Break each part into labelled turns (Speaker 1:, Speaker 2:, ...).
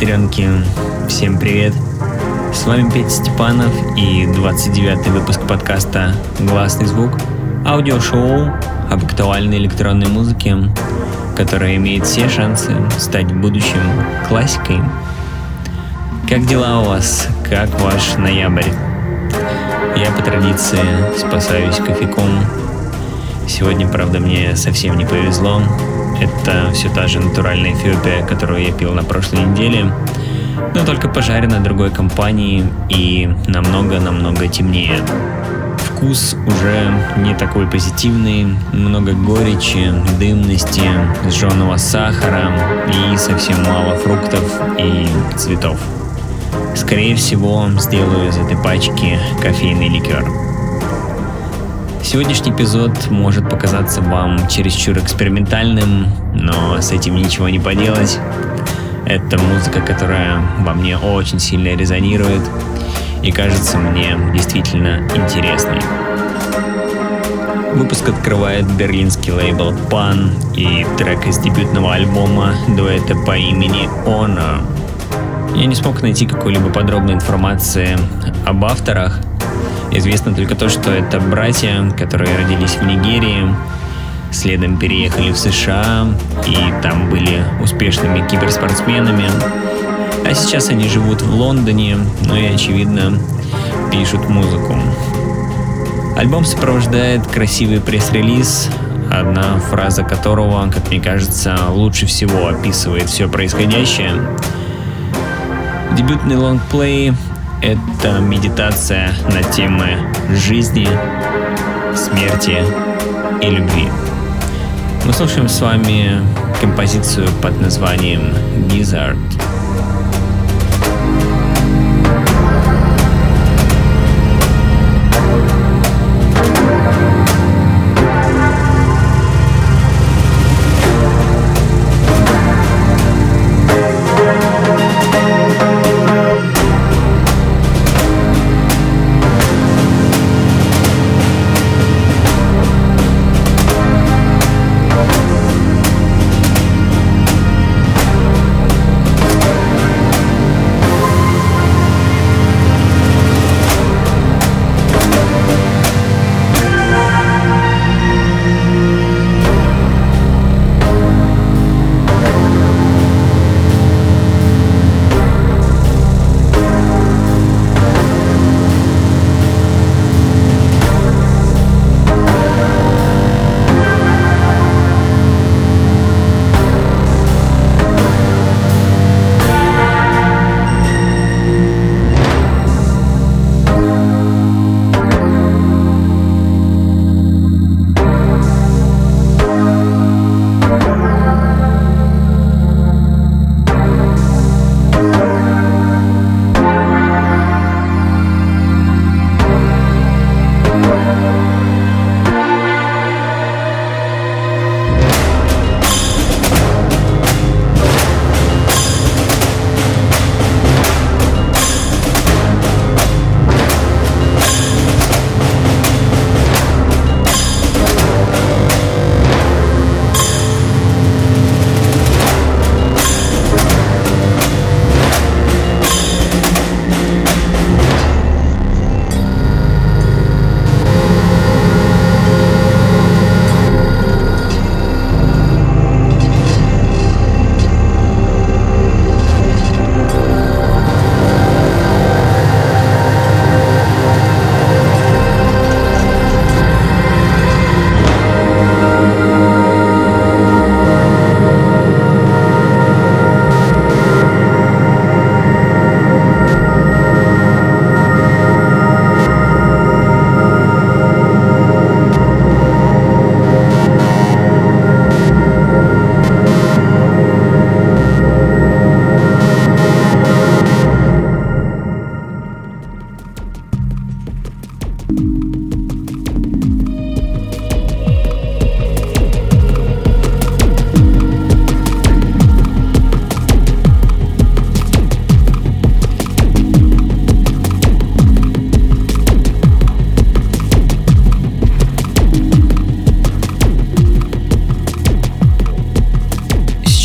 Speaker 1: сестренки, всем привет! С вами Петя Степанов и 29-й выпуск подкаста «Гласный звук» аудиошоу об актуальной электронной музыке, которая имеет все шансы стать в будущем классикой. Как дела у вас? Как ваш ноябрь? Я по традиции спасаюсь кофейком. Сегодня, правда, мне совсем не повезло. Это все та же натуральная Эфиопия, которую я пил на прошлой неделе, но только пожарена другой компанией и намного-намного темнее. Вкус уже не такой позитивный, много горечи, дымности, сжженного сахара и совсем мало фруктов и цветов. Скорее всего, сделаю из этой пачки кофейный ликер. Сегодняшний эпизод может показаться вам чересчур экспериментальным, но с этим ничего не поделать. Это музыка, которая во мне очень сильно резонирует и кажется мне действительно интересной. Выпуск открывает берлинский лейбл Pan и трек из дебютного альбома дуэта по имени Honor. Я не смог найти какой-либо подробной информации об авторах, Известно только то, что это братья, которые родились в Нигерии, следом переехали в США и там были успешными киберспортсменами. А сейчас они живут в Лондоне, ну и, очевидно, пишут музыку. Альбом сопровождает красивый пресс-релиз, одна фраза которого, как мне кажется, лучше всего описывает все происходящее. Дебютный лонгплей это медитация на темы жизни, смерти и любви. Мы слушаем с вами композицию под названием «Gizzard».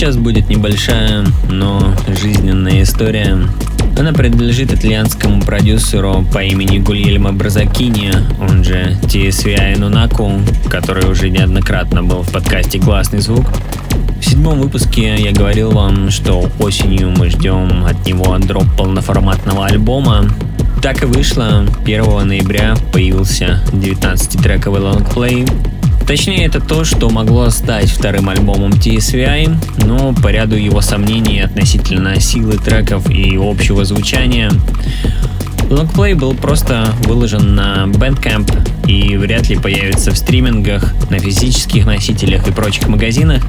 Speaker 1: Сейчас будет небольшая, но жизненная история. Она принадлежит итальянскому продюсеру по имени Гульельмо Бразакини, он же TSVI Нунаку, который уже неоднократно был в подкасте «Классный звук». В седьмом выпуске я говорил вам, что осенью мы ждем от него дроп полноформатного альбома. Так и вышло. 1 ноября появился 19-трековый лонгплей, Точнее, это то, что могло стать вторым альбомом TSVI, но по ряду его сомнений относительно силы треков и общего звучания, Longplay был просто выложен на Bandcamp и вряд ли появится в стримингах, на физических носителях и прочих магазинах.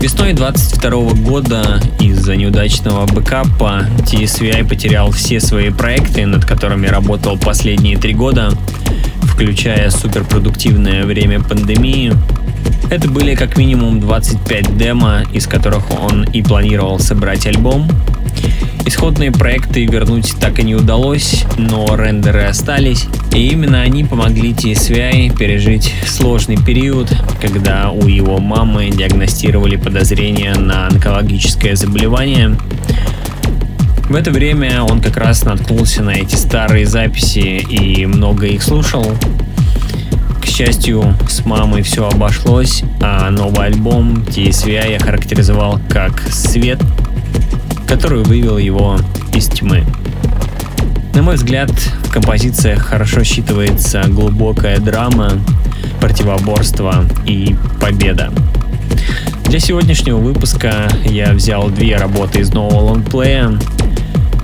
Speaker 1: Весной 22 года из-за неудачного бэкапа TSVI потерял все свои проекты, над которыми работал последние три года, включая суперпродуктивное время пандемии. Это были как минимум 25 демо, из которых он и планировал собрать альбом. Исходные проекты вернуть так и не удалось, но рендеры остались, и именно они помогли TSVI пережить сложный период, когда у его мамы диагностировали подозрение на онкологическое заболевание. В это время он как раз наткнулся на эти старые записи и много их слушал. К счастью, с мамой все обошлось, а новый альбом TSVI я характеризовал как свет, который вывел его из тьмы. На мой взгляд, в композициях хорошо считывается глубокая драма, противоборство и победа. Для сегодняшнего выпуска я взял две работы из нового лонгплея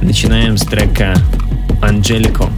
Speaker 1: Начинаем с трека «Анджелико».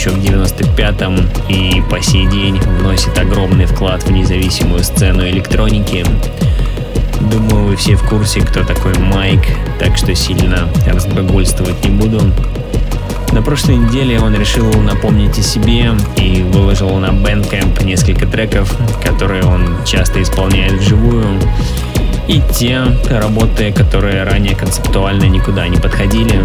Speaker 1: Еще в 95-м и по сей день вносит огромный вклад в независимую сцену электроники. Думаю, вы все в курсе, кто такой Майк, так что сильно разглагольствовать не буду. На прошлой неделе он решил напомнить о себе и выложил на Bandcamp несколько треков, которые он часто исполняет вживую, и те работы, которые ранее концептуально никуда не подходили.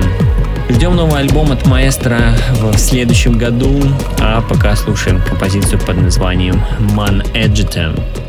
Speaker 1: Ждем новый альбом от маэстро в следующем году, а пока слушаем композицию под названием Man Edgita.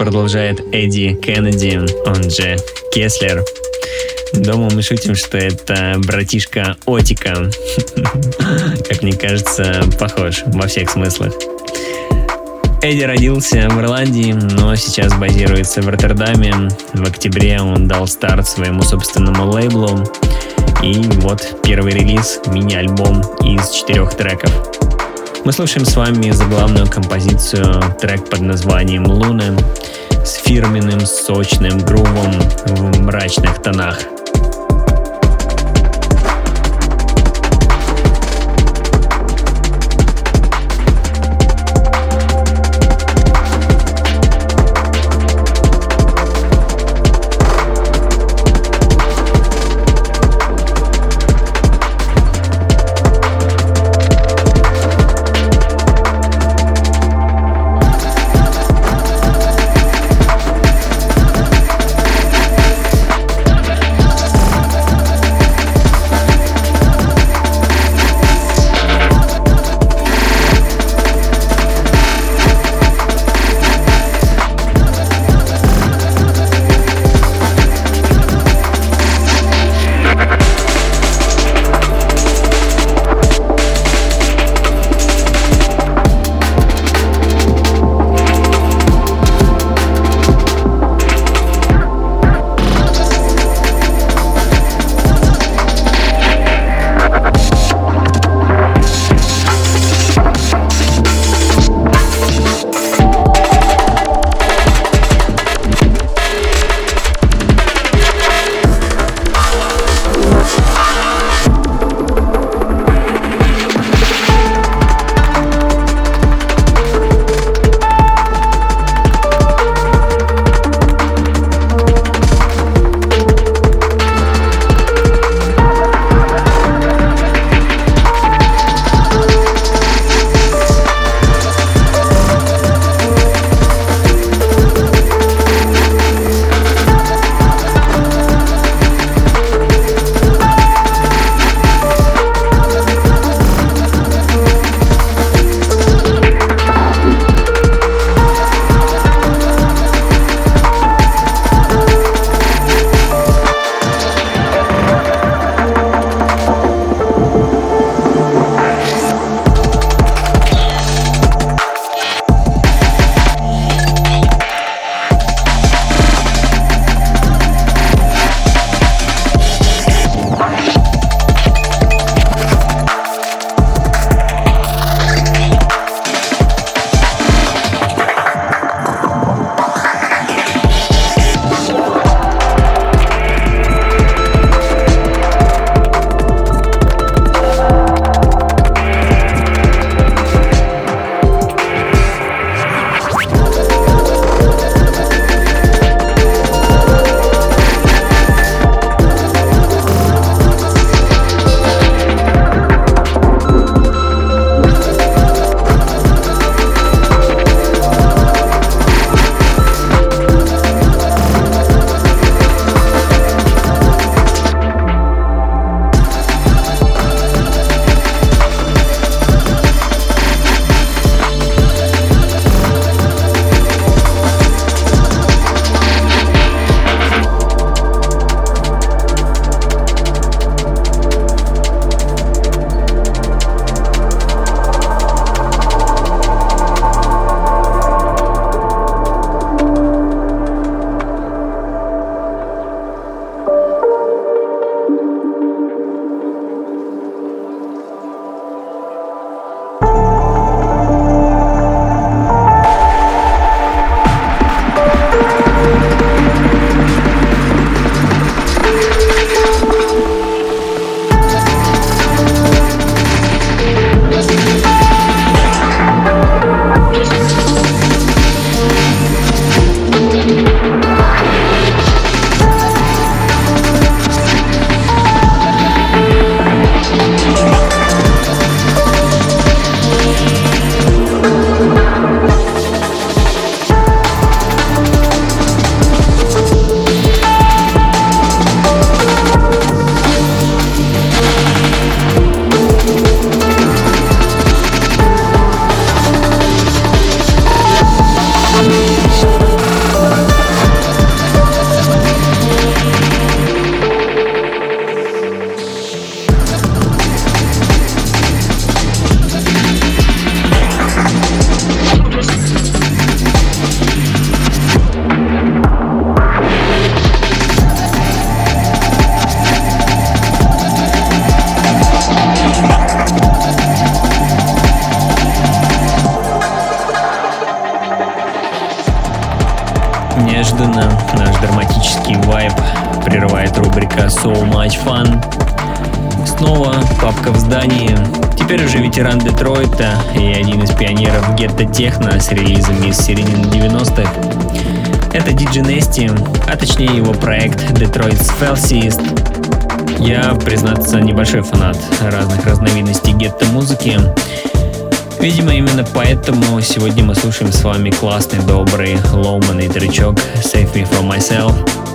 Speaker 1: Продолжает Эдди Кеннеди, он же Кеслер. Дома мы шутим, что это братишка Отика. Как мне кажется, похож во всех смыслах. Эдди родился в Ирландии, но сейчас базируется в Роттердаме. В октябре он дал старт своему собственному лейблу. И вот первый релиз, мини-альбом из четырех треков. Мы слушаем с вами заглавную композицию, трек под названием «Луна» с фирменным сочным грувом в мрачных тонах. Рубрика So Much Fun. Снова папка в здании. Теперь уже ветеран Детройта и один из пионеров гетто техно с релизами из середины 90-х. Это DJ Nesty, а точнее его проект Detroit's Falsiest. Я, признаться, небольшой фанат разных разновидностей гетто-музыки. Видимо, именно поэтому сегодня мы слушаем с вами классный, добрый, ломанный тречок Save Me From Myself.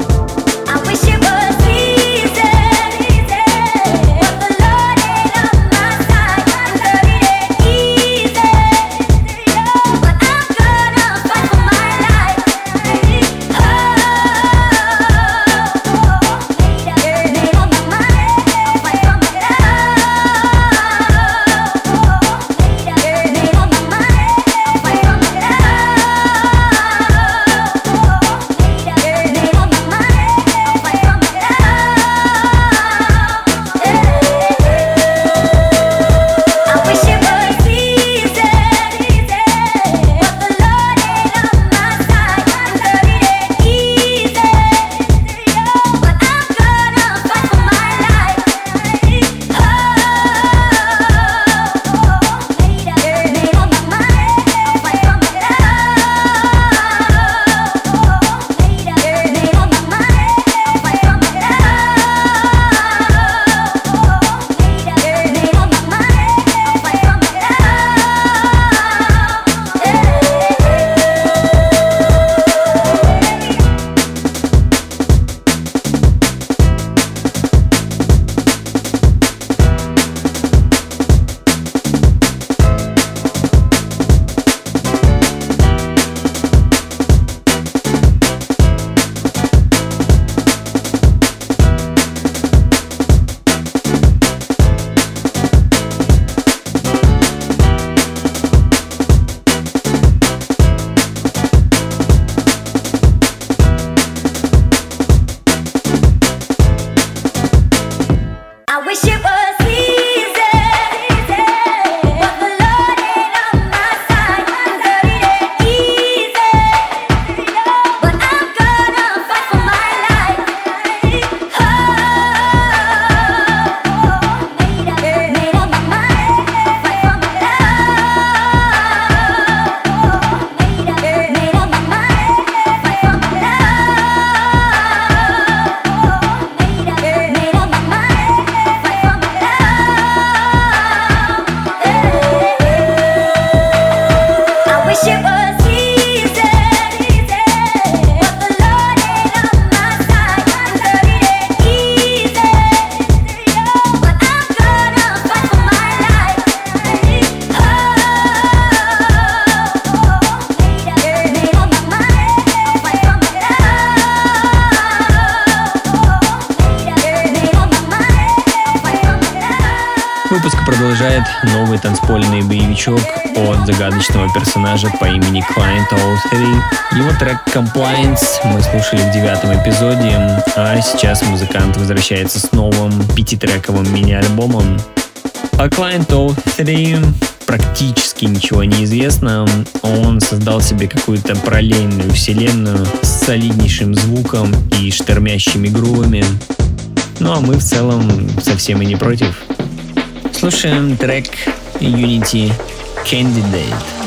Speaker 1: Персонажа по имени Client 03. Его трек Compliance мы слушали в девятом эпизоде, а сейчас музыкант возвращается с новым пятитрековым мини-альбомом. О Client 03 практически ничего не известно. Он создал себе какую-то параллельную вселенную с солиднейшим звуком и штормящими грувами. Ну а мы в целом совсем и не против. Слушаем трек Unity Candidate.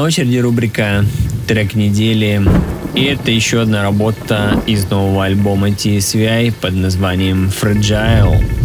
Speaker 1: На очереди рубрика «Трек недели». И это еще одна работа из нового альбома TSVI под названием «Fragile».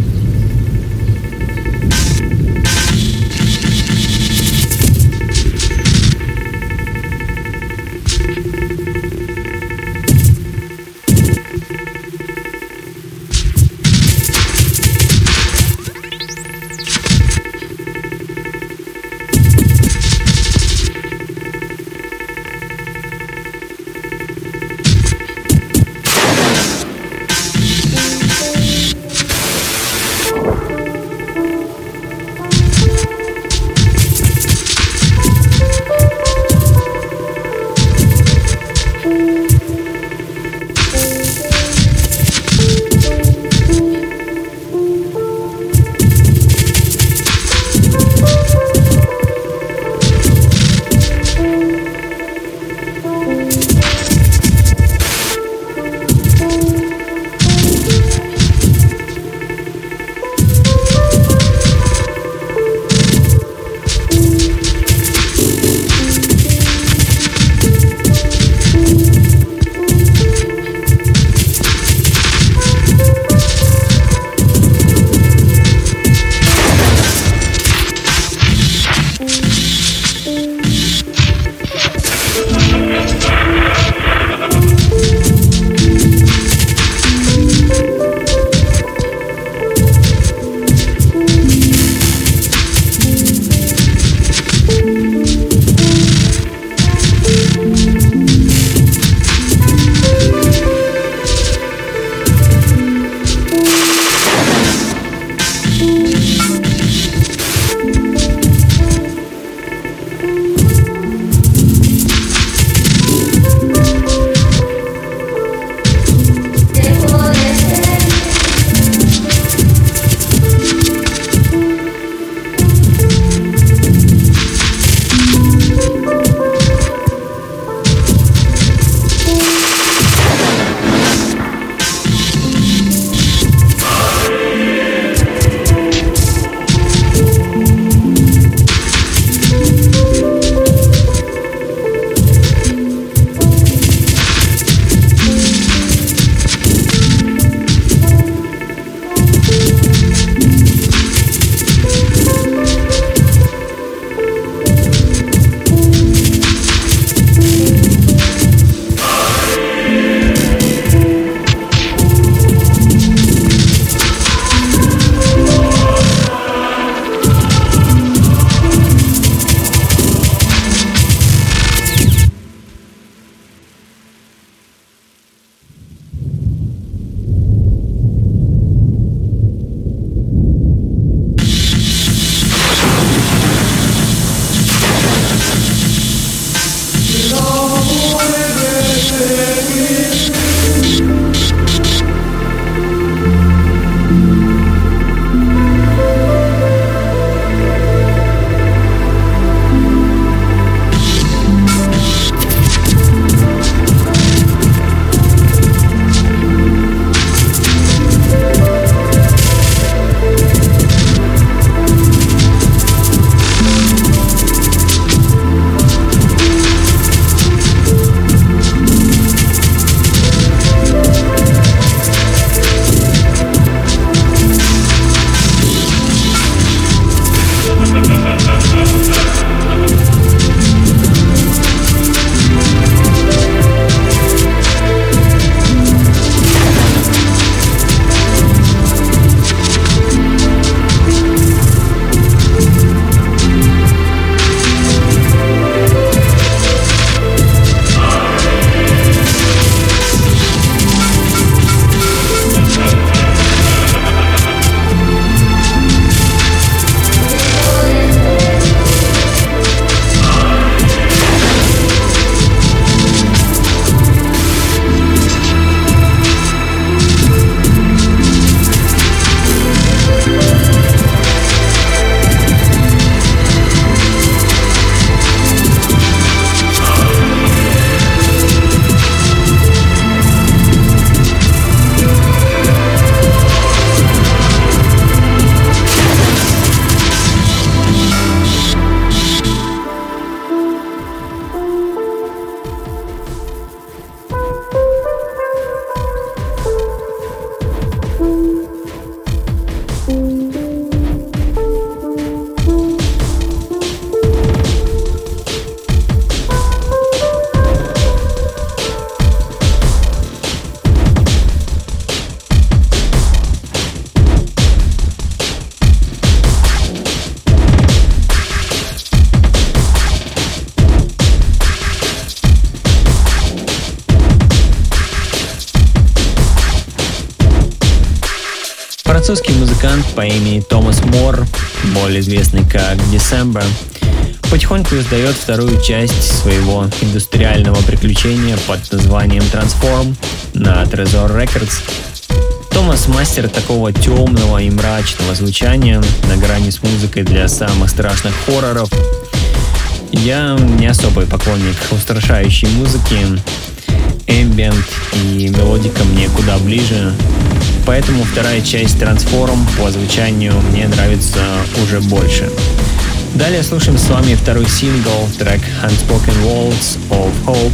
Speaker 1: По имени Томас Мор, более известный как December, потихоньку издает вторую часть своего индустриального приключения под названием Transform на Trezor Records. Томас мастер такого темного и мрачного звучания на грани с музыкой для самых страшных хорроров. Я не особый поклонник устрашающей музыки, Ambient и мелодика мне куда ближе, поэтому вторая часть Transform по звучанию мне нравится уже больше. Далее слушаем с вами второй сингл, трек Unspoken Worlds of Hope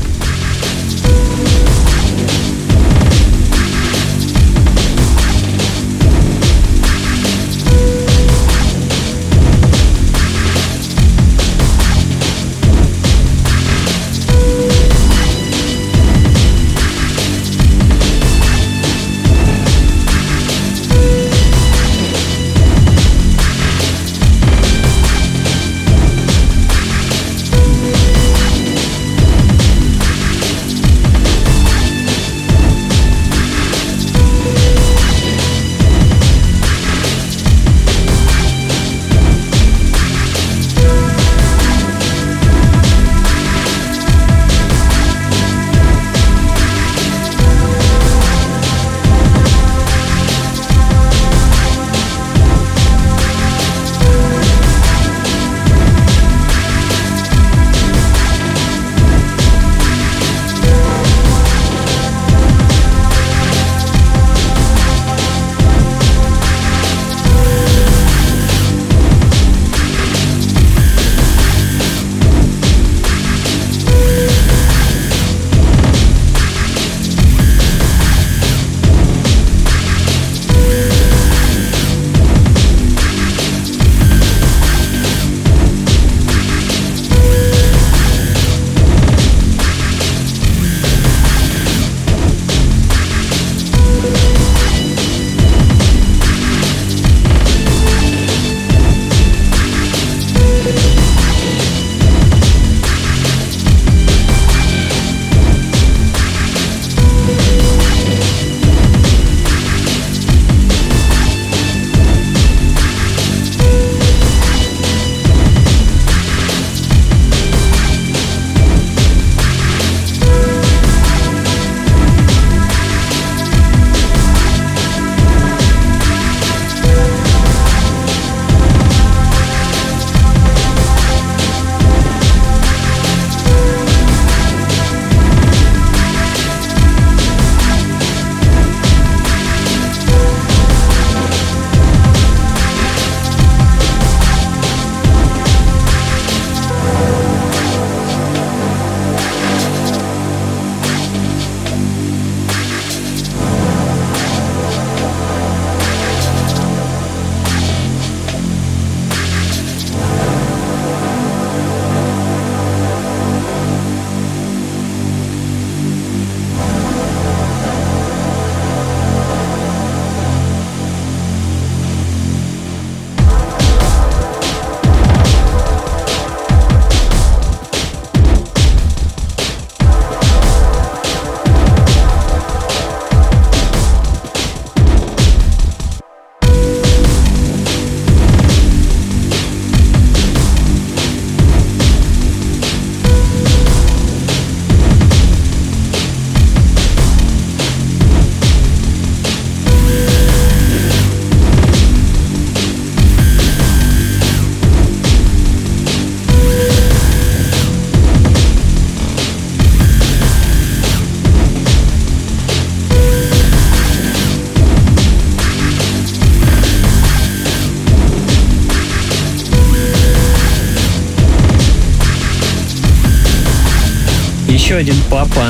Speaker 1: Еще один папа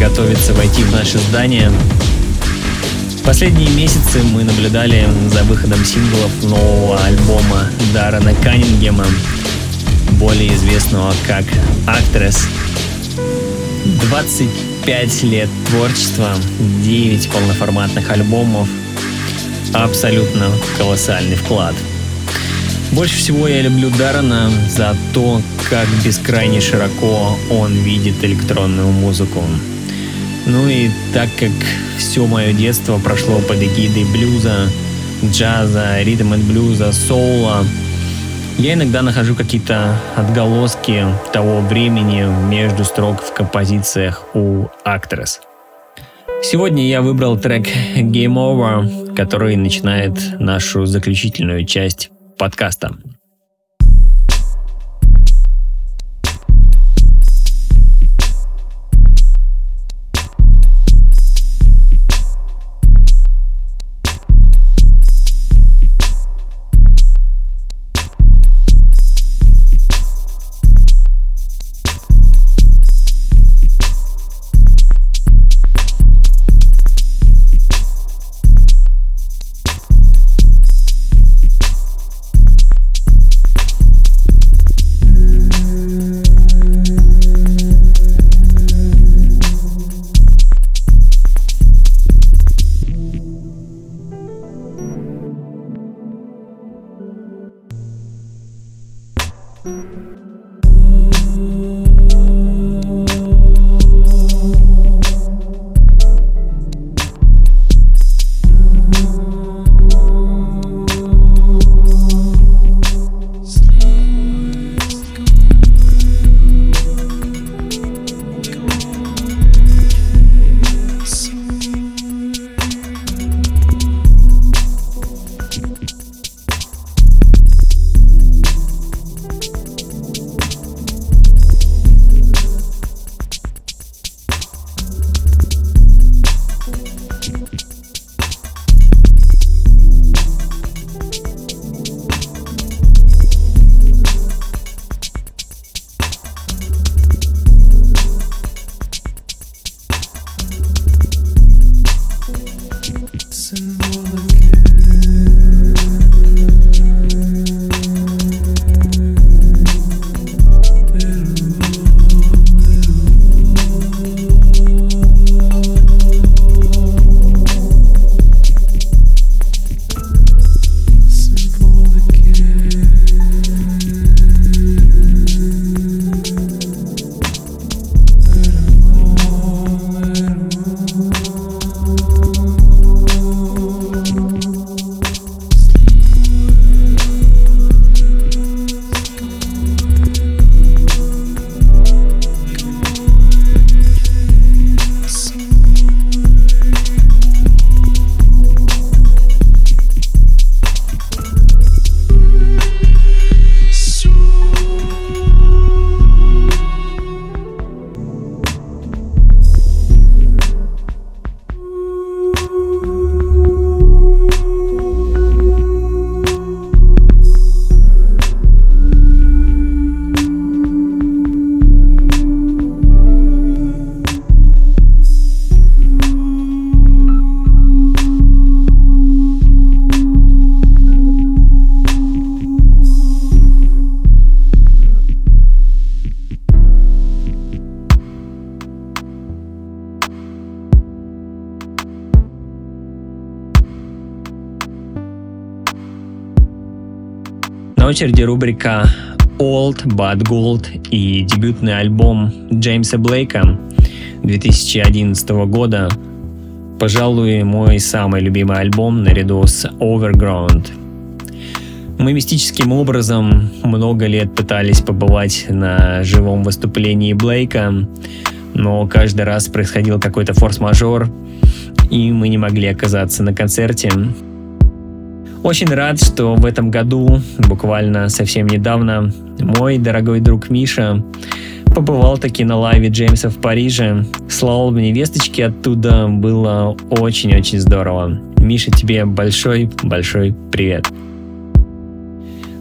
Speaker 1: готовится войти в наше здание. Последние месяцы мы наблюдали за выходом синглов нового альбома Даррена Каннингема, более известного как Actress. 25 лет творчества, 9 полноформатных альбомов, абсолютно колоссальный вклад – больше всего я люблю Даррена за то, как бескрайне широко он видит электронную музыку. Ну и так как все мое детство прошло под эгидой блюза, джаза, ритм и блюза, соула. Я иногда нахожу какие-то отголоски того времени между строк в композициях у Actress. Сегодня я выбрал трек Game Over, который начинает нашу заключительную часть подкаста. Thank you. Очереди рубрика Old But Gold и дебютный альбом Джеймса Блейка 2011 года. Пожалуй, мой самый любимый альбом наряду с Overground. Мы мистическим образом много лет пытались побывать на живом выступлении Блейка, но каждый раз происходил какой-то форс-мажор, и мы не могли оказаться на концерте. Очень рад, что в этом году, буквально совсем недавно, мой дорогой друг Миша побывал таки на лайве Джеймса в Париже. Слал мне весточки оттуда, было очень-очень здорово. Миша, тебе большой-большой привет.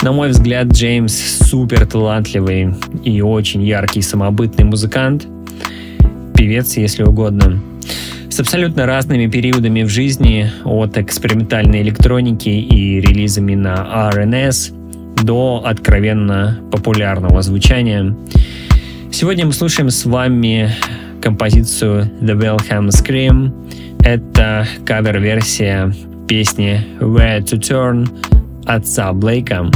Speaker 1: На мой взгляд, Джеймс супер талантливый и очень яркий самобытный музыкант. Певец, если угодно с абсолютно разными периодами в жизни, от экспериментальной электроники и релизами на RNS до откровенно популярного звучания. Сегодня мы слушаем с вами композицию The Wilhelm Scream. Это кавер-версия песни Where to Turn отца Блейка.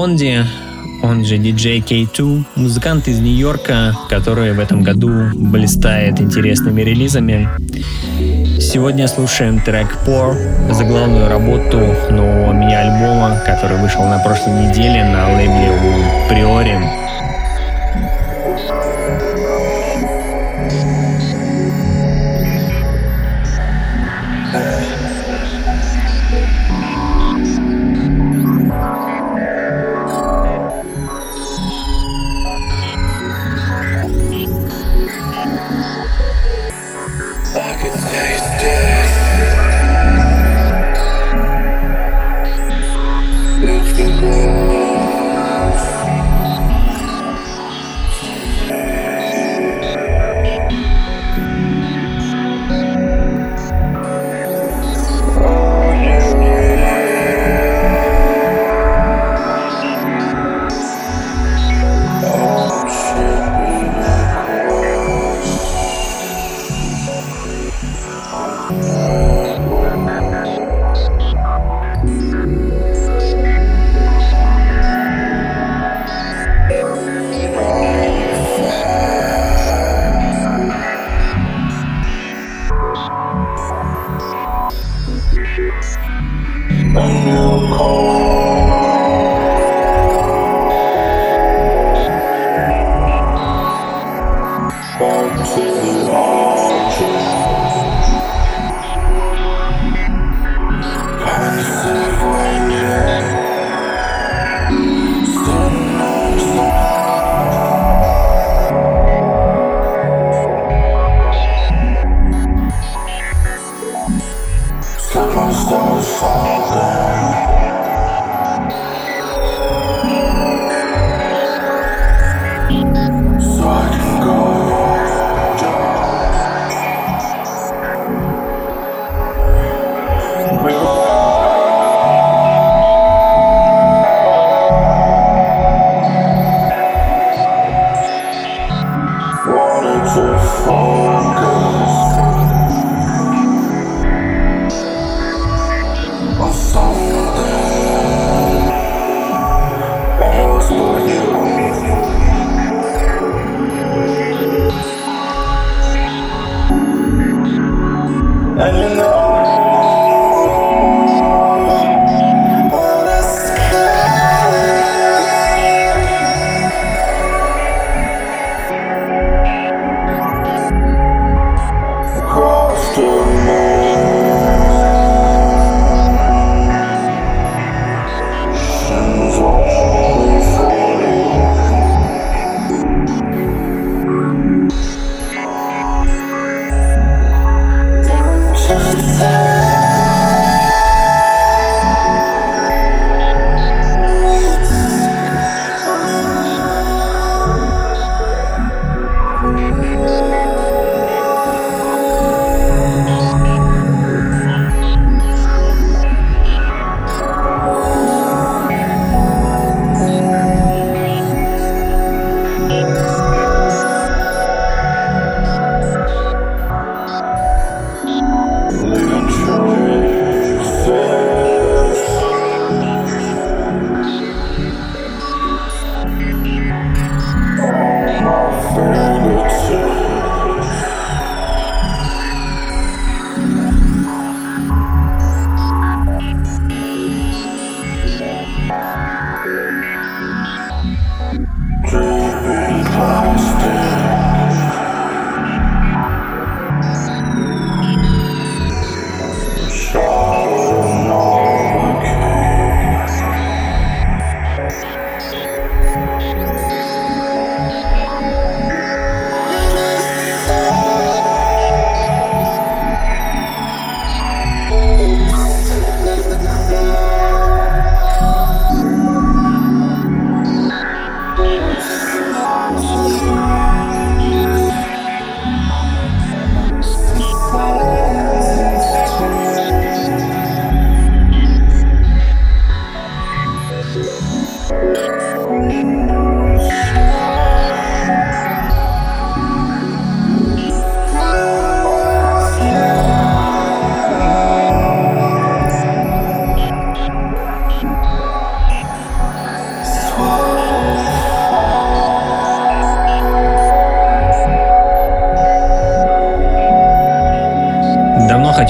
Speaker 1: Бен Бонди, он же DJ K2, музыкант из Нью-Йорка, который в этом году блистает интересными релизами. Сегодня слушаем трек Pour, заглавную работу нового мини-альбома, который вышел на прошлой неделе на лейбле у Priori.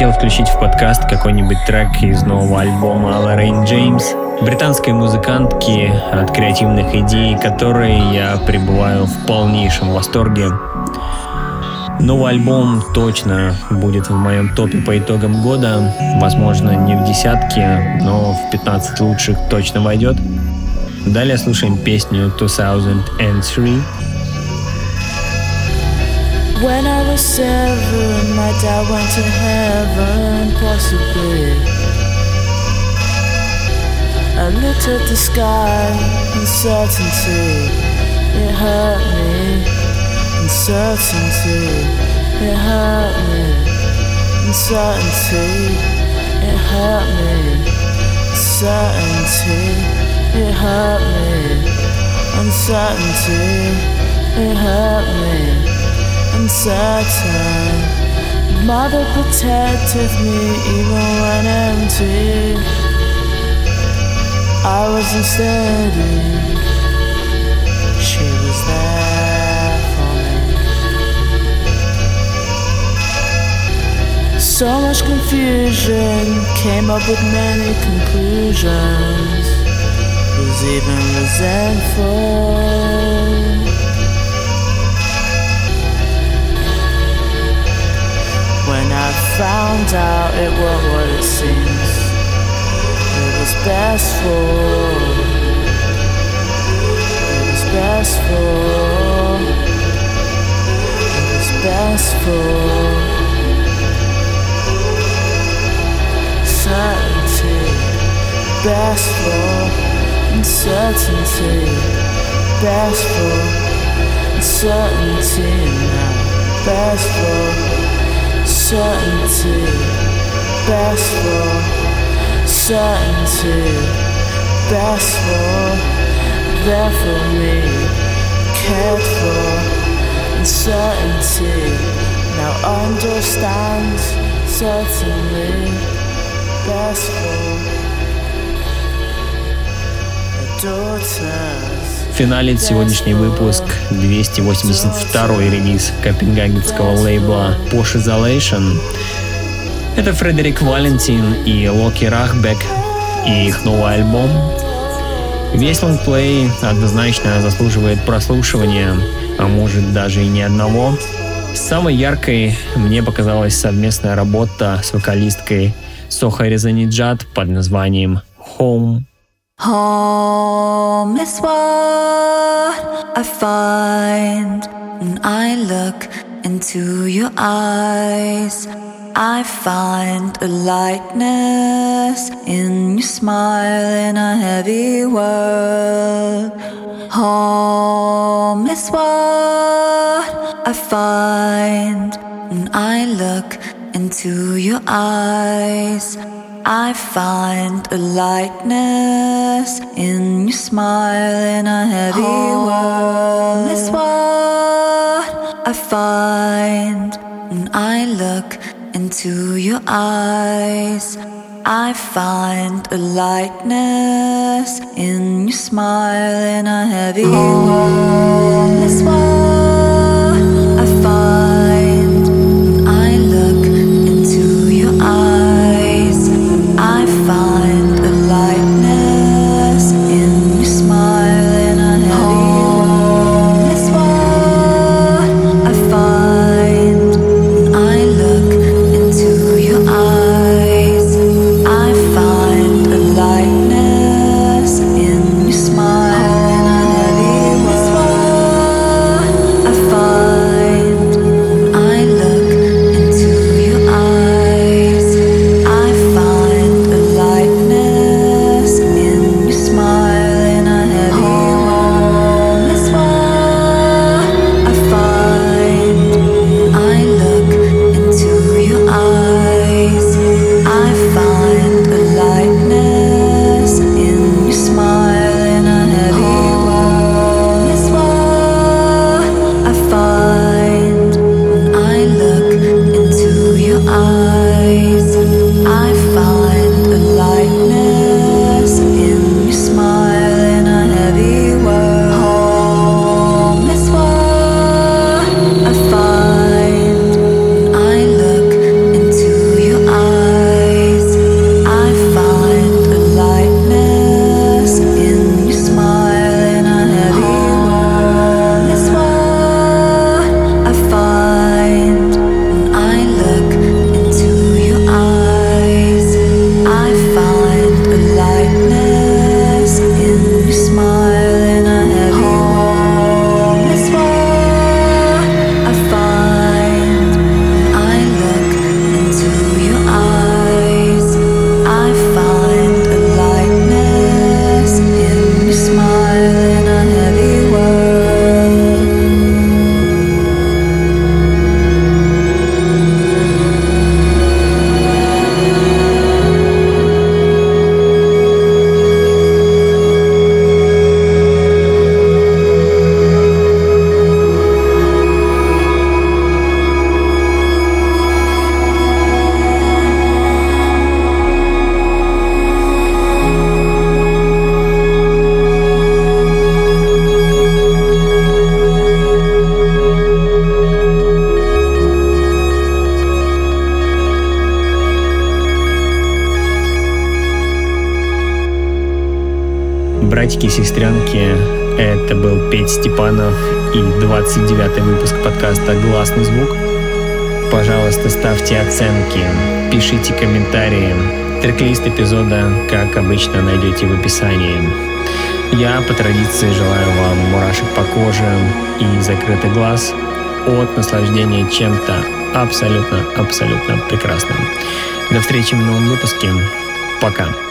Speaker 1: Хотел включить в подкаст какой-нибудь трек из нового альбома Лоррейн Джеймс, британской музыкантки от креативных идей, которой я пребываю в полнейшем восторге. Новый альбом точно будет в моем топе по итогам года. Возможно, не в десятке, но в 15 лучших точно войдет. Далее слушаем песню 2003
Speaker 2: When I was seven, my dad went to heaven, possibly. I looked at the sky, uncertainty, it hurt me. Uncertainty, it hurt me. Uncertainty, it hurt me. Uncertainty, it hurt me. Uncertainty, it hurt me uncertain. Mother protected me even when empty. I wasn't steady. She was there for me. so much confusion, came up with many conclusions. Was even resentful. Found out it was what it seems, it was best for. It was best for. It was best for. Certainty, best for uncertainty, best for uncertainty now, best for certainty, best for certainty, best for there for me, cared for uncertainty. Now understand certainly, best for a daughters.
Speaker 1: Финалит сегодняшний выпуск 282 релиз копенгагенского лейбла Posh Isolation. Это Фредерик Валентин и Локи Рахбек и их новый альбом. Весь лонгплей однозначно заслуживает прослушивания, а может даже и не одного. Самой яркой мне показалась совместная работа с вокалисткой Соха Резаниджат под названием Home.
Speaker 3: Home is what I find when I look into your eyes. I find a lightness in your smile in a heavy world. Home is what I find when I look into your eyes. I find a lightness in your smile in a heavy oh. world. Is what I find when I look into your eyes. I find a lightness in your smile in a heavy oh. world. Is what
Speaker 1: ставьте оценки, пишите комментарии. Трек-лист эпизода, как обычно, найдете в описании. Я по традиции желаю вам мурашек по коже и закрытый глаз от наслаждения чем-то абсолютно-абсолютно прекрасным. До встречи в новом выпуске. Пока.